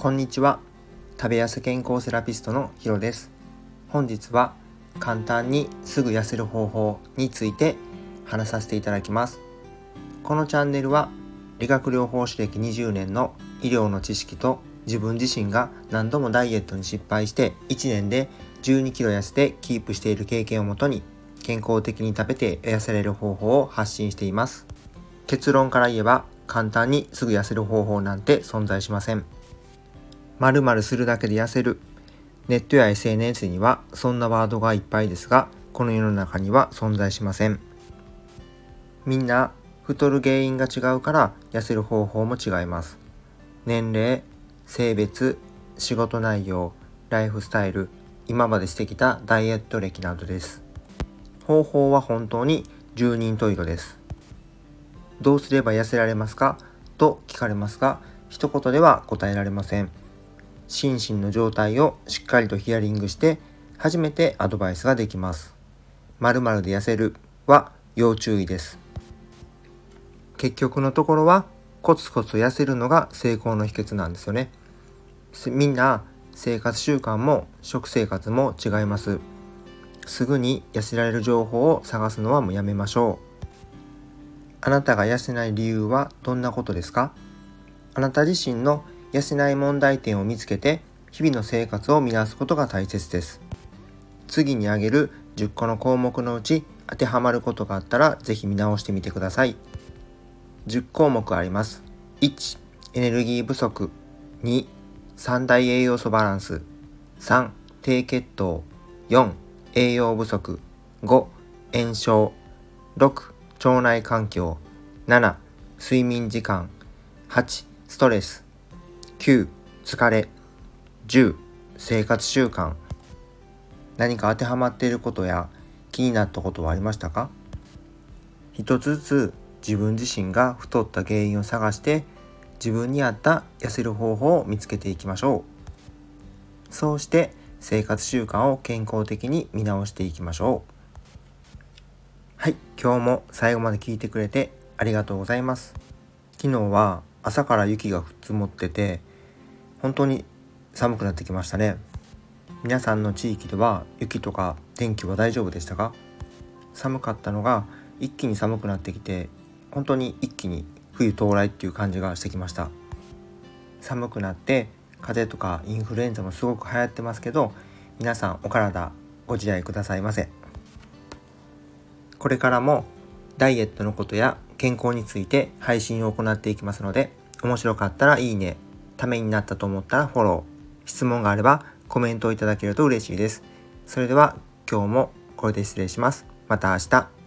こんにちは。食べやす健康セラピストのヒロです。本日は簡単にすぐ痩せる方法について話させていただきます。このチャンネルは理学療法士歴20年の医療の知識と自分自身が何度もダイエットに失敗して1年で12キロ痩せてキープしている経験をもとに健康的に食べて痩せれる方法を発信しています。結論から言えば簡単にすぐ痩せる方法なんて存在しません。〇〇するだけで痩せる。ネットや SNS にはそんなワードがいっぱいですがこの世の中には存在しません。みんな太る原因が違うから痩せる方法も違います。年齢性別仕事内容ライフスタイル今までしてきたダイエット歴などです。方法は本当に十人十色です。どうすれば痩せられますか？と聞かれますが、一言では答えられません。心身の状態をしっかりとヒアリングして、初めてアドバイスができます。〇〇で痩せるは要注意です。結局のところは、コツコツ痩せるのが成功の秘訣なんですよね。みんな生活習慣も食生活も違います。すぐに痩せられる情報を探すのはもうやめましょう。あなたが痩せない理由はどんなことですか？あなた自身の痩せない問題点を見つけて日々の生活を見直すことが大切です。次に挙げる10個の項目のうち当てはまることがあったらぜひ見直してみてください。10項目あります。1、エネルギー不足。2、三大栄養素バランス。3、低血糖。4、栄養不足。5、炎症。6、腸内環境7睡眠時間8ストレス9疲れ。10生活習慣。何か当てはまっていることや気になったことはありましたか？一つずつ自分自身が太った原因を探して自分に合った痩せる方法を見つけていきましょう。そうして生活習慣を健康的に見直していきましょう。はい、今日も最後まで聞いてくれてありがとうございます。昨日は朝から雪が積もってて、本当に寒くなってきましたね。皆さんの地域では雪とか天気は大丈夫でしたか？寒かったのが一気に寒くなってきて、本当に一気に冬到来っていう感じがしてきました。寒くなって風邪とかインフルエンザもすごく流行ってますけど、皆さんお体ご自愛くださいませ。これからもダイエットのことや健康について配信を行っていきますので、面白かったらいいね、ためになったと思ったらフォロー、質問があればコメントをいただけると嬉しいです。それでは今日もこれで失礼します。また明日。